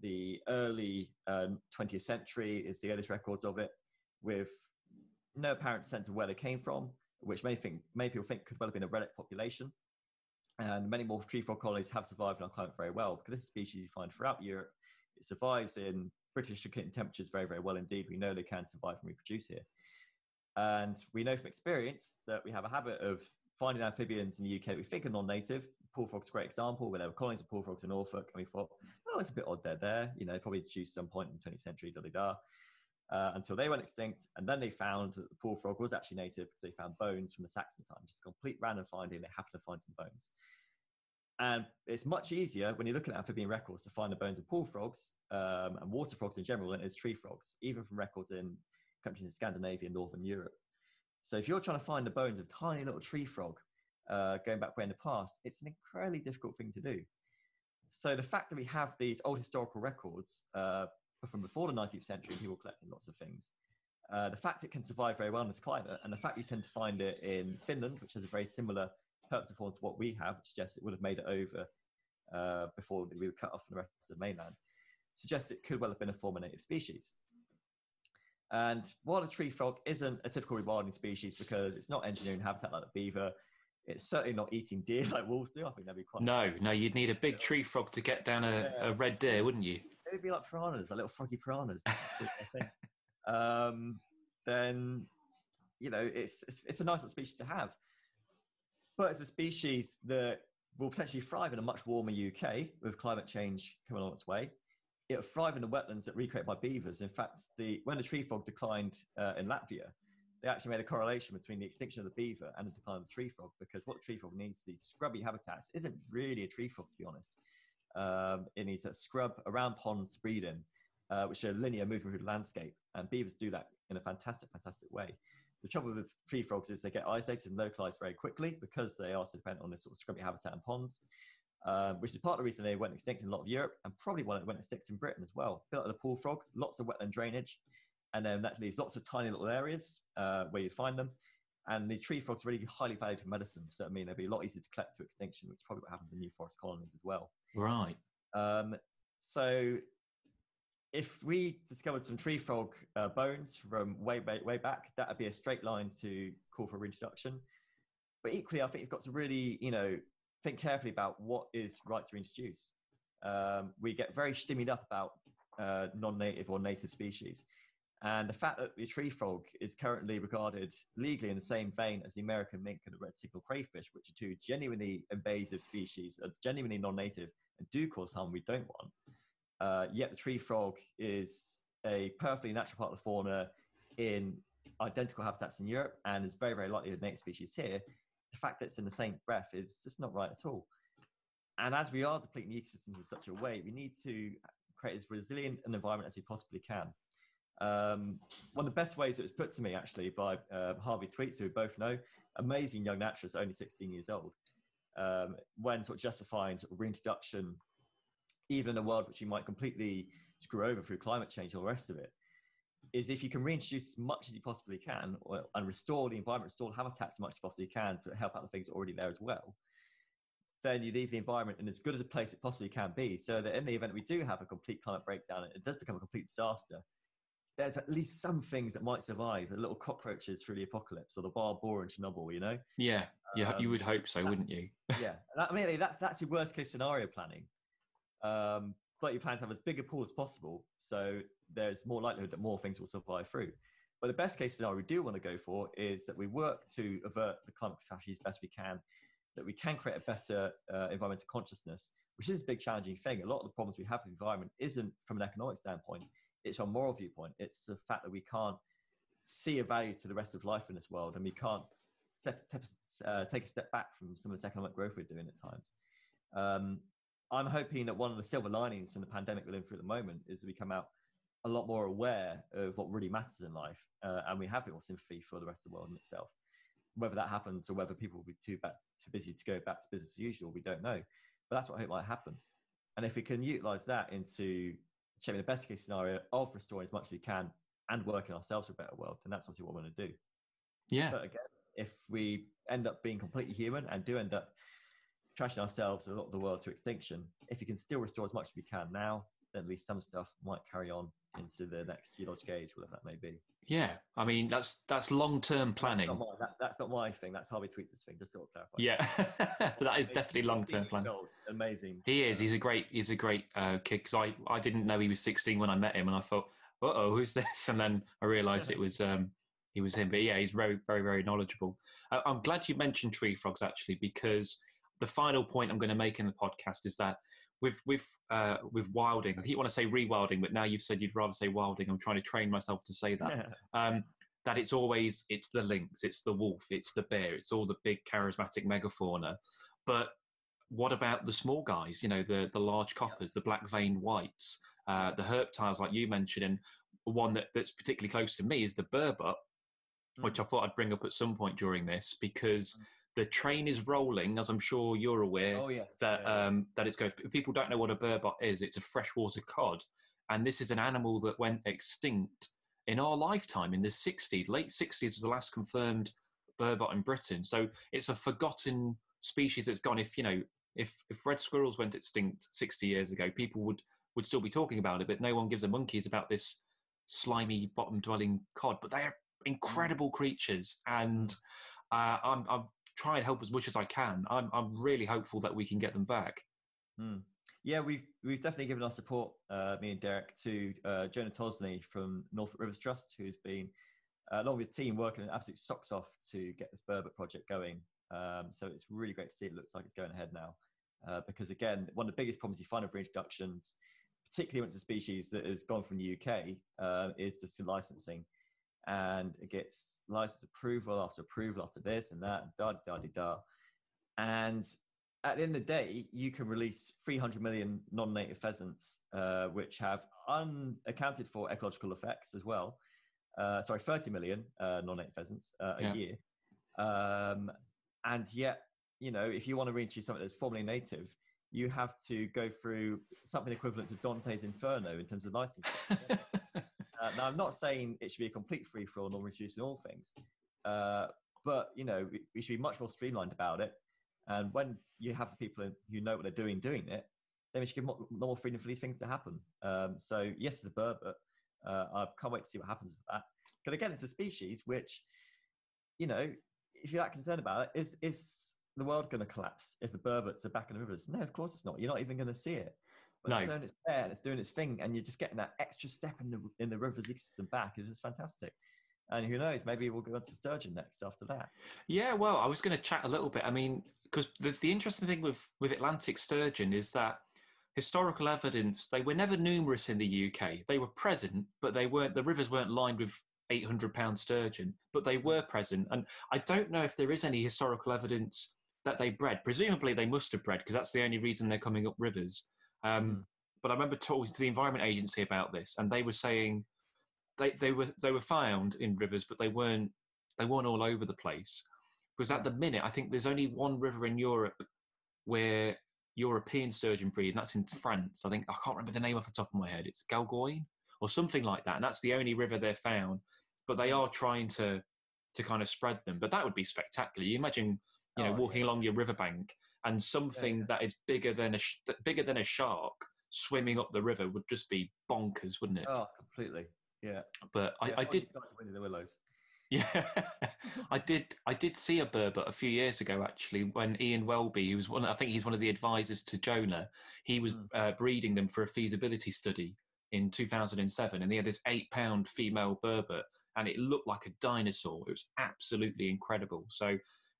the early um, 20th century, is the earliest records of it, with no apparent sense of where they came from, which may think many people think could well have been a relic population. And many more tree frog colonies have survived in our climate very well because this is a species you find throughout Europe. It survives in British temperatures very, very well indeed. We know they can survive and reproduce here. And we know from experience that we have a habit of finding amphibians in the UK we think are non-native. Pool frog's a great example, where there were colonies of pool frogs in Norfolk, and we thought, oh, it's a bit odd they're there. You know, probably introduced some point in the 20th century, da da da. Uh, until they went extinct, and then they found that the pool frog was actually native because they found bones from the Saxon time. Just a complete random finding. They happened to find some bones. And it's much easier when you're looking at amphibian records to find the bones of pool frogs um, and water frogs in general than it is tree frogs, even from records in countries in Scandinavia and Northern Europe. So if you're trying to find the bones of tiny little tree frog uh, going back way in the past, it's an incredibly difficult thing to do. So the fact that we have these old historical records uh, from before the 19th century, people collecting lots of things, uh, the fact it can survive very well in this climate, and the fact you tend to find it in Finland, which has a very similar herpetofauna to what we have, which suggests it would have made it over uh, before we were cut off from the rest of the mainland, suggests it could well have been a former native species. And while the tree frog isn't a typical rewilding species because it's not engineering habitat like the beaver, it's certainly not eating deer like wolves do. I think that'd be quite. No, no, you'd need a big tree frog to get down a, Yeah. a red deer, wouldn't you? It'd be like piranhas, like little froggy piranhas. Um, then, you know, it's, it's it's a nice little species to have. But it's a species that will potentially thrive in a much warmer UK with climate change coming on its way. It'll thrive in the wetlands that recreate by beavers. In fact, the when the tree frog declined uh, in Latvia, they actually made a correlation between the extinction of the beaver and the decline of the tree frog because what the tree frog needs, these scrubby habitats, isn't really a tree frog to be honest. Um, it needs a scrub around ponds to breed in, uh, which are linear moving through the landscape, and beavers do that in a fantastic, fantastic way. The trouble with tree frogs is they get isolated and localized very quickly because they are so dependent on this sort of scrubby habitat and ponds, um, which is part of the reason they went extinct in a lot of Europe and probably why they went extinct in Britain as well. Built like the pool frog, lots of wetland drainage, and then that leaves lots of tiny little areas uh, where you find them. And the tree frogs are really highly valued for medicine, so I mean they'd be a lot easier to collect to extinction, which is probably what happened to new forest colonies as well. Right. Um, so if we discovered some tree frog uh, bones from way, way, way back, that would be a straight line to call for reintroduction. But equally, I think you've got to really, you know, think carefully about what is right to reintroduce. Um, we get very stimmied up about uh, non-native or native species. And the fact that the tree frog is currently regarded legally in the same vein as the American mink and the red signal crayfish, which are two genuinely invasive species, are genuinely non-native, and do cause harm we don't want. Uh, yet the tree frog is a perfectly natural part of the fauna in identical habitats in Europe and is very, very likely a native species here. The fact that it's in the same breath is just not right at all. And as we are depleting the ecosystems in such a way, we need to create as resilient an environment as we possibly can. Um, one of the best ways it was put to me actually by uh, Harvey Tweets, who we both know, amazing young naturalist, only 16 years old, um, when sort of justifying sort of reintroduction, even in a world which you might completely screw over through climate change and all the rest of it, is if you can reintroduce as much as you possibly can or, and restore the environment, restore habitats as much as possibly can to help out the things already there as well, then you leave the environment in as good as a place it possibly can be. So that in the event we do have a complete climate breakdown, it does become a complete disaster. There's at least some things that might survive, the little cockroaches through the apocalypse or the boar in Chernobyl, you know? Yeah. You, you Um, would hope so, wouldn't you? yeah, that- I mean that's that's your worst case scenario planning. Um, but you plan to have as big a pool as possible, so there's more likelihood that more things will survive through. But the best case scenario we do want to go for is that we work to avert the climate catastrophe as best we can, that we can create a better uh, environmental consciousness, which is a big challenging thing. A lot of the problems we have with the environment isn't from an economic standpoint; it's a moral viewpoint. It's the fact that we can't see a value to the rest of life in this world, and we can't step, step, uh, take a step back from some of this economic growth we're doing at times. Um, I'm hoping that one of the silver linings from the pandemic we're living through at the moment is that we come out a lot more aware of what really matters in life, uh, and we have more sympathy for the rest of the world in itself. Whether that happens or whether people will be too back, too busy to go back to business as usual, we don't know. But that's what I hope might happen. And if we can utilize that into shaping the best case scenario of restoring as much as we can and working ourselves for a better world, And that's obviously what we want to do. Yeah. But again, if we end up being completely human and do end up trashing ourselves and a lot of the world to extinction, if you can still restore as much as we can now, then at least some stuff might carry on into the next geologic age, whatever that may be. Yeah. I mean, that's that's long term planning. Not my- that- that's not my thing. That's Harvey Tweets' thing. Just sort of clarify. Yeah. but that is definitely long term planning. old. Amazing. He is. He's a great. He's a great uh, kid. Because I, I didn't know he was 16 when I met him, and I thought, "Uh oh, who's this?" And then I realised it was um, he was him. But yeah, he's very, very, very knowledgeable. Uh, I'm glad you mentioned tree frogs actually, because the final point I'm going to make in the podcast is that with with uh, with wilding, I keep want to say rewilding, but now you've said you'd rather say wilding. I'm trying to train myself to say that. um, that it's always it's the lynx, it's the wolf, it's the bear, it's all the big charismatic megafauna. But what about the small guys? You know, the the large coppers, the black veined whites, uh, the herptiles, like you mentioned, and one that, that's particularly close to me is the burbot, which I thought I'd bring up at some point during this because the train is rolling, as I'm sure you're aware Oh yes. that yeah. um, that it's going. If people don't know what a burbot is, it's a freshwater cod, and this is an animal that went extinct in our lifetime in the 60s. Late 60s was the last confirmed burbot in Britain, so it's a forgotten species that's gone. If you know, if if red squirrels went extinct 60 years ago, people would would still be talking about it, but no one gives a monkeys about this slimy bottom dwelling cod, but they are incredible creatures, and uh, I'm, I'm trying and help as much as I can. I'm I'm really hopeful that we can get them back. Mm. Yeah, we've we've definitely given our support, uh, me and Derek, to uh, Jonah Tosney from Norfolk Rivers Trust, who's been uh, along with his team working an absolute socks off to get this Burbot project going. Um, so it's really great to see. It looks like it's going ahead now, uh, because again, one of the biggest problems you find with reintroductions, particularly when it's a species that has gone from the UK, uh, is just licensing, and it gets license approval after approval after this and that, and da da da da, and at the end of the day, you can release 300 million non-native pheasants, uh, which have unaccounted for ecological effects as well. Uh, sorry, 30 million uh, non-native pheasants uh, a year. Um, and yet, you know, if you want to reintroduce something that's formerly native, you have to go through something equivalent to Dante's Inferno in terms of licensing. Uh, now, I'm not saying it should be a complete free-for-all nor reducing all things, uh, but, you know, we, we should be much more streamlined about it and when you have people who know what they're doing doing it, then we should give more, more freedom for these things to happen. Um, so yes, the burbot. Uh, I can't wait to see what happens with that. But again, it's a species which, you know, if you're that concerned about it, is is the world going to collapse if the burbots are back in the rivers? No, of course it's not. You're not even going to see it. But no. it's there and it's doing its thing, and you're just getting that extra step in the in the river's ecosystem back is just fantastic. And who knows, maybe we'll go on to sturgeon next after that. Yeah, well, I was going to chat a little bit. I mean, because the, the interesting thing with, with Atlantic sturgeon is that historical evidence, they were never numerous in the UK. They were present, but they weren't, the rivers weren't lined with 800 pound sturgeon, but they were present. And I don't know if there is any historical evidence that they bred. Presumably they must have bred because that's the only reason they're coming up rivers. Um, mm. But I remember talking to the Environment Agency about this, and they were saying they, they were they were found in rivers, but they weren't they weren't all over the place. Because at the minute, I think there's only one river in Europe where European sturgeon breed, and that's in France. I think I can't remember the name off the top of my head. It's Galgoyne or something like that, and that's the only river they're found. But they are trying to to kind of spread them. But that would be spectacular. You imagine, you know, oh, walking yeah. along your riverbank and something yeah, yeah. that is bigger than a bigger than a shark swimming up the river would just be bonkers, wouldn't it? Oh, completely. Yeah. But I, I did. The willows. Yeah, I did. I did see a burbot a few years ago, actually, when Ian Welby, who was one, I think he's one of the advisors to Jonah, he was mm. uh, breeding them for a feasibility study in 2007, and they had this eight-pound female burbot, and it looked like a dinosaur. It was absolutely incredible. So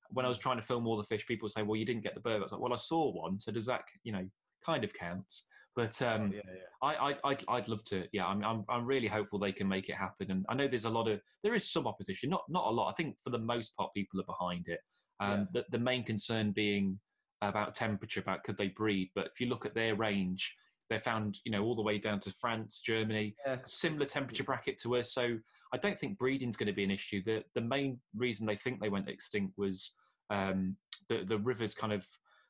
when I was trying to film all the fish, people say, "Well, you didn't get the burbot." I was like, "Well, I saw one, so does that, you know, kind of counts?" But um, yeah, yeah. I, I, I'd, I'd love to. Yeah, I'm, I'm, I'm really hopeful they can make it happen. And I know there's a lot of, there is some opposition, not, not a lot. I think for the most part, people are behind it. Um, yeah. the, the main concern being about temperature, about could they breed. But if you look at their range, they're found, you know, all the way down to France, Germany, yeah. similar temperature bracket to us. So I don't think breeding's going to be an issue. The the main reason they think they went extinct was um, the the rivers kind of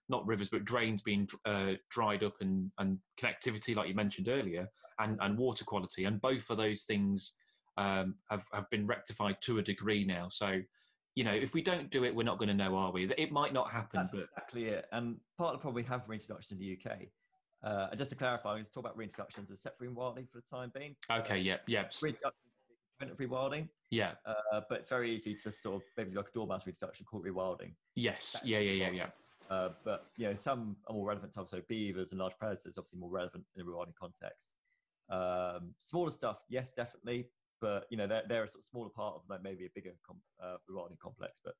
not rivers but drains being uh, dried up and, and connectivity like you mentioned earlier and, and water quality and both of those things um, have, have been rectified to a degree now so you know if we don't do it we're not going to know are we it might not happen That's but exactly it and part of the problem we have reintroduction in the uk uh, just to clarify, I'm going to talk about reintroductions of separate rewilding for the time being. Okay, yeah, yeah. Of rewilding. Yeah. Uh, but it's very easy to sort of maybe like a dormouse reintroduction called rewilding. Yes. Yeah, yeah, yeah, yeah. Uh, but you know, some are more relevant types. So beavers and large predators, obviously more relevant in a rewilding context. Um, smaller stuff, yes, definitely. But you know, they're, they're a sort of smaller part of like maybe a bigger com- uh, rewilding complex. But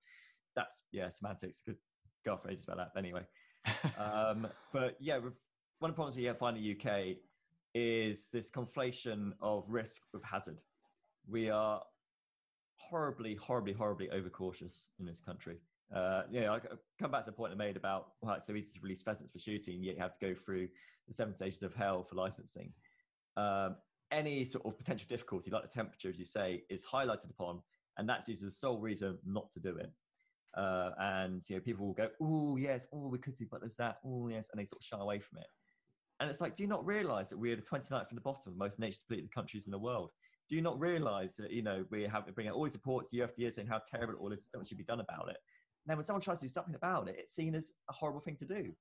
that's yeah, semantics. Could go off for ages about that. Anyway, um, but yeah, one of the problems we find in the UK is this conflation of risk with hazard. We are horribly, horribly, horribly overcautious in this country. Uh, I come back to the point I made about well, it's so easy to release pheasants for shooting, yet you have to go through the seven stages of hell for licensing. Um, any sort of potential difficulty, like the temperature, as you say, is highlighted upon, and that's usually the sole reason not to do it. Uh, and you know, people will go, "Oh yes, oh we could do, but there's that, oh yes," and they sort of shy away from it. And it's like, do you not realise that we're the 29th from the bottom of most nature depleted countries in the world? Do you not realise that you know we have to bring out all these reports year after year saying how terrible all this, something should be done about it? Now, when someone tries to do something about it, it's seen as a horrible thing to do.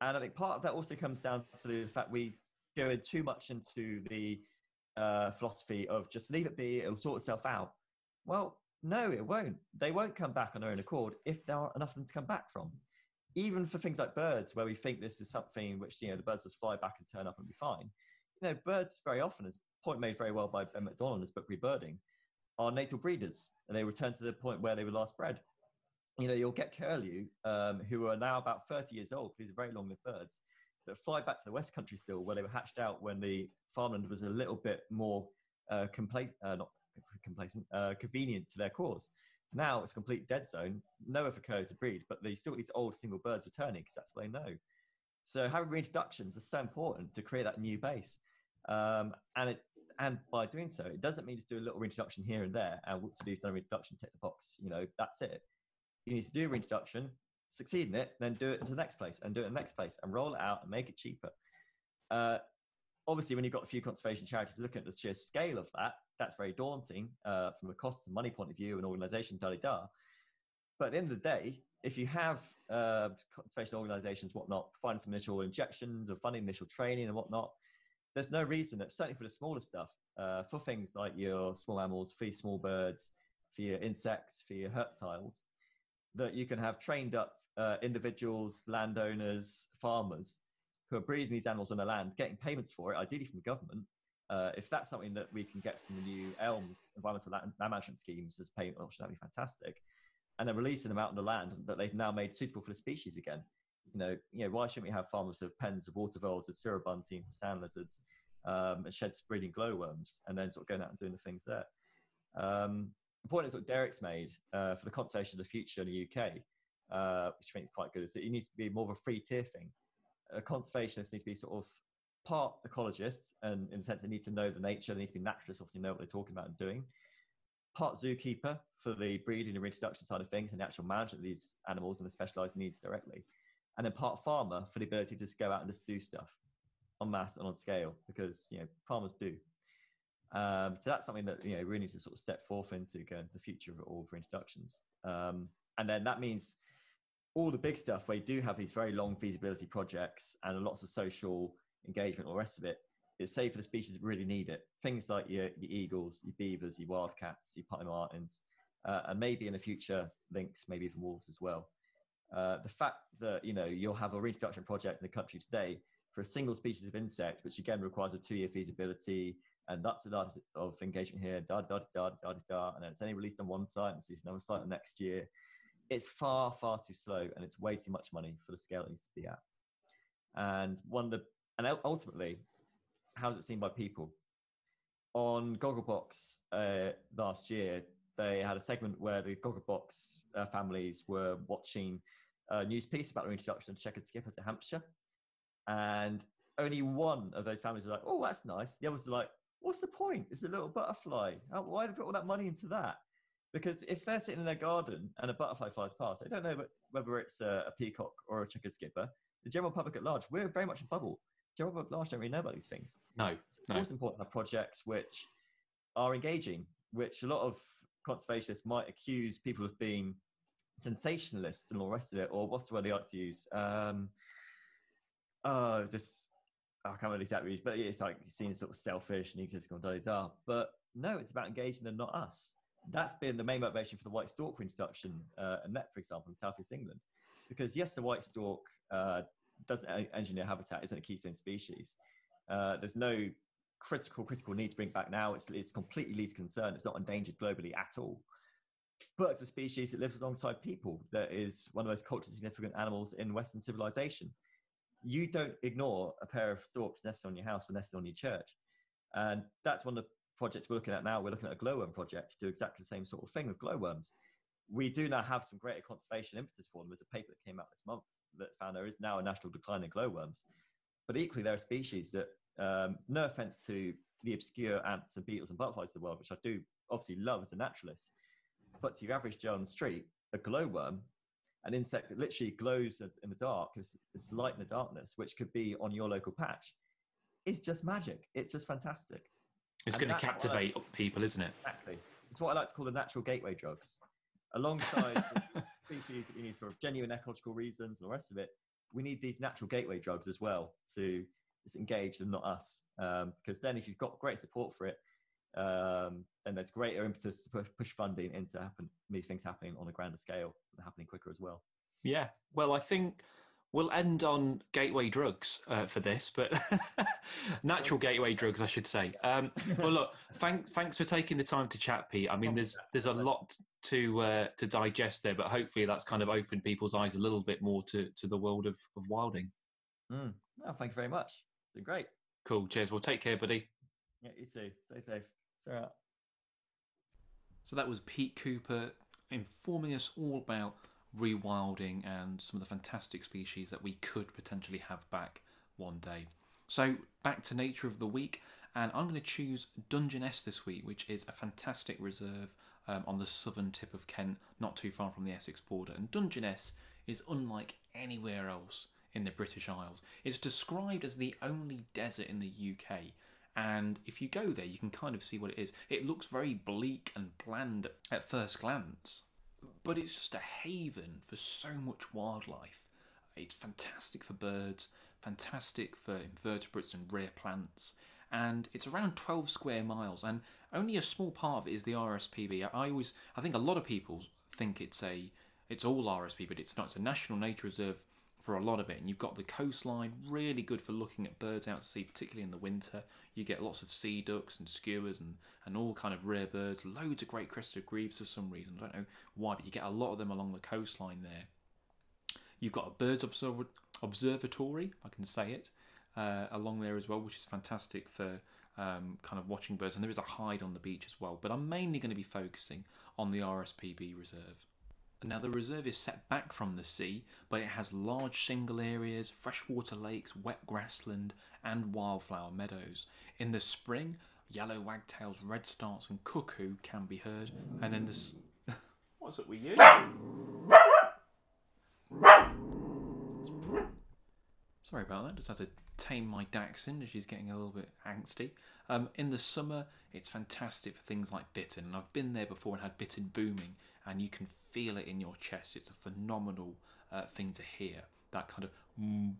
And I think part of that also comes down to the fact we go in too much into the uh, philosophy of just leave it be, it'll sort itself out. Well, no, it won't. They won't come back on their own accord if there aren't enough of them to come back from. Even for things like birds, where we think this is something which, you know, the birds just fly back and turn up and be fine. You know, birds very often, as point made very well by Ben Macdonald in his book Rebirding, are natal breeders and they return to the point where they were last bred. You know, you'll get curlew, um, who are now about 30 years old, these are very long lived birds, that fly back to the West Country still, where they were hatched out when the farmland was a little bit more uh, compla- uh, not complacent, uh, convenient to their cause. Now it's a complete dead zone, nowhere for curlew to breed, but they still these old single birds returning because that's what they know. So having reintroductions is so important to create that new base. Um, and it and by doing so, it doesn't mean just do a little reintroduction here and there and what to do, is done a reintroduction, tick the box, you know, that's it. You need to do a reintroduction, succeed in it, then do it to the next place and do it in the next place and roll it out and make it cheaper. Uh, obviously, when you've got a few conservation charities looking at the sheer scale of that, that's very daunting uh, from a cost and money point of view and organization, da da. But at the end of the day, if you have uh, conservation organizations, whatnot, finding some initial injections or funding initial training and whatnot, there's no reason that certainly for the smaller stuff, uh, for things like your small animals, for your small birds, for your insects, for your reptiles, that you can have trained up uh, individuals, landowners, farmers who are breeding these animals on the land, getting payments for it, ideally from the government. Uh, if that's something that we can get from the new ELMS environmental land, management schemes as payment option, that'd be fantastic. And then releasing them out on the land that they've now made suitable for the species again you know, you know, why shouldn't we have farmers have pens of water voles, of buntings, of sand lizards, um, and sheds breeding glowworms, and then sort of going out and doing the things there. Um, the point is what Derek's made uh, for the conservation of the future in the UK, uh, which I think is quite good, is that it needs to be more of a free tier thing. Uh, conservationists need to be sort of part ecologists, and in the sense they need to know the nature, they need to be naturalists, obviously know what they're talking about and doing. Part zookeeper for the breeding and reintroduction side of things and the actual management of these animals and the specialized needs directly and then part farmer for the ability to just go out and just do stuff on mass and on scale because you know farmers do. Um, so that's something that you know really need to sort of step forth into going the future of all for introductions. Um, and then that means all the big stuff where you do have these very long feasibility projects and lots of social engagement, all the rest of it. it, is safe for the species that really need it. Things like your, your eagles, your beavers, your wildcats, your pine martens, uh, and maybe in the future lynx, maybe even wolves as well. Uh, the fact that you know you'll have a reintroduction project in the country today for a single species of insect, which again requires a two-year feasibility and lots of, of engagement here, da da da da da da, and then it's only released on one site and see another site next year. It's far far too slow, and it's way too much money for the scale it needs to be at. And one of the and ultimately, how is it seen by people? On Gogglebox uh, last year, they had a segment where the Gogglebox uh, families were watching a news piece about the introduction of checkered skipper to Hampshire. And only one of those families were like, oh, that's nice. The others were like, what's the point? It's a little butterfly. Why did they put all that money into that? Because if they're sitting in their garden and a butterfly flies past, they don't know whether it's a, a peacock or a checkered skipper. The general public at large, we're very much a bubble. The general public at large don't really know about these things. No. So no. important to have projects which are engaging, which a lot of conservationists might accuse people of being sensationalist and all the rest of it, or what's the word they like to use? Um, oh, just I can't remember exactly, but it's like seen sort of selfish and egotistical da da da. But no, it's about engaging them, not us. That's been the main motivation for the white stork introduction uh, and net, for example, in Southeast England, because yes, the white stork uh, doesn't engineer habitat, isn't a keystone species. Uh, there's no critical critical need to bring back now. It's it's completely least concern. It's not endangered globally at all but it's a species that lives alongside people that is one of the most culturally significant animals in Western civilization. You don't ignore a pair of storks nesting on your house or nesting on your church. And that's one of the projects we're looking at now. We're looking at a glowworm project to do exactly the same sort of thing with glowworms. We do now have some greater conservation impetus for them. There's a paper that came out this month that found there is now a national decline in glowworms. But equally, there are species that, um, no offense to the obscure ants and beetles and butterflies of the world, which I do obviously love as a naturalist, but to your average Joe on the street, a glowworm, an insect that literally glows in the dark, is, is light in the darkness, which could be on your local patch, is just magic. It's just fantastic. It's going to captivate people, isn't it? Exactly. It's what I like to call the natural gateway drugs. Alongside species that we need for genuine ecological reasons and the rest of it, we need these natural gateway drugs as well to engage them, not us. Um, because then if you've got great support for it, um, then there's greater impetus to push, push funding into happen, these things happening on a grander scale and happening quicker as well. Yeah. Well, I think we'll end on gateway drugs uh, for this, but natural gateway drugs, I should say. Um, well, look, thank, thanks for taking the time to chat, Pete. I mean, there's there's a lot to uh, to digest there, but hopefully that's kind of opened people's eyes a little bit more to to the world of, of wilding. Mm. Oh, thank you very much. It's been great. Cool. Cheers. Well, take care, buddy. Yeah, you too. Stay safe. Sarah. So that was Pete Cooper informing us all about rewilding and some of the fantastic species that we could potentially have back one day. So back to nature of the week, and I'm going to choose Dungeness this week, which is a fantastic reserve um, on the southern tip of Kent, not too far from the Essex border. And Dungeness is unlike anywhere else in the British Isles. It's described as the only desert in the UK. And if you go there, you can kind of see what it is. It looks very bleak and bland at first glance, but it's just a haven for so much wildlife. It's fantastic for birds, fantastic for invertebrates and rare plants, and it's around 12 square miles, and only a small part of it is the RSPB. I always, I think a lot of people think it's a, it's all RSPB, but it's not. It's a national nature reserve for a lot of it, and you've got the coastline, really good for looking at birds out to sea, particularly in the winter. You get lots of sea ducks and skuas and, and all kind of rare birds, loads of great crested grebes for some reason. I don't know why, but you get a lot of them along the coastline there. You've got a birds observ- observatory, I can say it, uh, along there as well, which is fantastic for um, kind of watching birds. And there is a hide on the beach as well. But I'm mainly going to be focusing on the RSPB reserve. Now, the reserve is set back from the sea, but it has large shingle areas, freshwater lakes, wet grassland, and wildflower meadows. In the spring, yellow wagtails, redstarts, and cuckoo can be heard. And then this. What's it with you? Sorry about that. Just had to tame my dachshund. As she's getting a little bit angsty. Um, in the summer, it's fantastic for things like bittern. And I've been there before and had bittern booming, and you can feel it in your chest. It's a phenomenal uh, thing to hear. That kind of mm,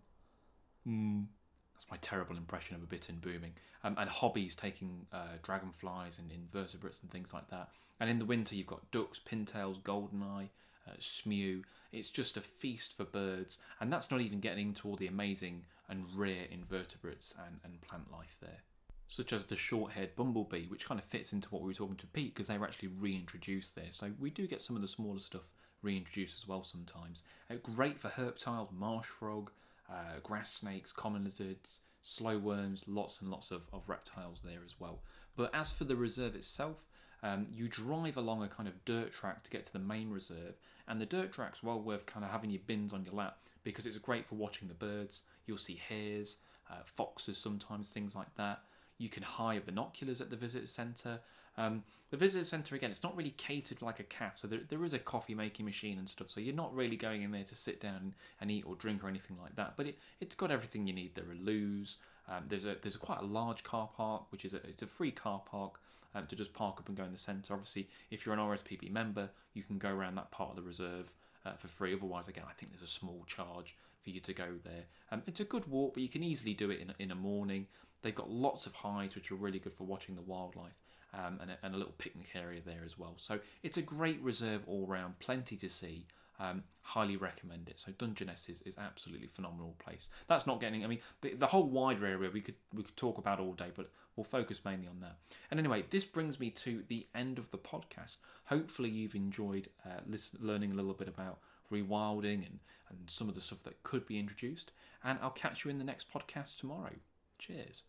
mm. That's my terrible impression of a bittern booming. Um, and hobbies taking uh, dragonflies and invertebrates and things like that. And in the winter, you've got ducks, pintails, goldeneye, uh, smew. It's just a feast for birds, and that's not even getting into all the amazing and rare invertebrates and, and plant life there. Such as the short haired bumblebee, which kind of fits into what we were talking to Pete because they were actually reintroduced there. So we do get some of the smaller stuff reintroduced as well sometimes. Uh, great for herptiles, marsh frog, uh, grass snakes, common lizards, slow worms, lots and lots of, of reptiles there as well. But as for the reserve itself, um, you drive along a kind of dirt track to get to the main reserve, and the dirt track's well worth kind of having your bins on your lap because it's great for watching the birds. You'll see hares, uh, foxes, sometimes things like that. You can hire binoculars at the visitor centre. Um, the visitor centre again, it's not really catered like a cafe, so there, there is a coffee making machine and stuff. So you're not really going in there to sit down and eat or drink or anything like that. But it, it's got everything you need. There are loos. Um, there's a there's a quite a large car park, which is a, it's a free car park um, to just park up and go in the centre. Obviously, if you're an RSPB member, you can go around that part of the reserve uh, for free. Otherwise, again, I think there's a small charge for you to go there. Um, it's a good walk, but you can easily do it in, in a morning. They've got lots of hides, which are really good for watching the wildlife. Um, and, a, and, a, little picnic area there as well. So it's a great reserve all round, plenty to see. Um, highly recommend it. So Dungeness is, is absolutely phenomenal place. That's not getting. I mean, the, the whole wider area we could we could talk about all day, but we'll focus mainly on that. And anyway, this brings me to the end of the podcast. Hopefully, you've enjoyed uh, listen, learning a little bit about rewilding and and some of the stuff that could be introduced. And I'll catch you in the next podcast tomorrow. Cheers.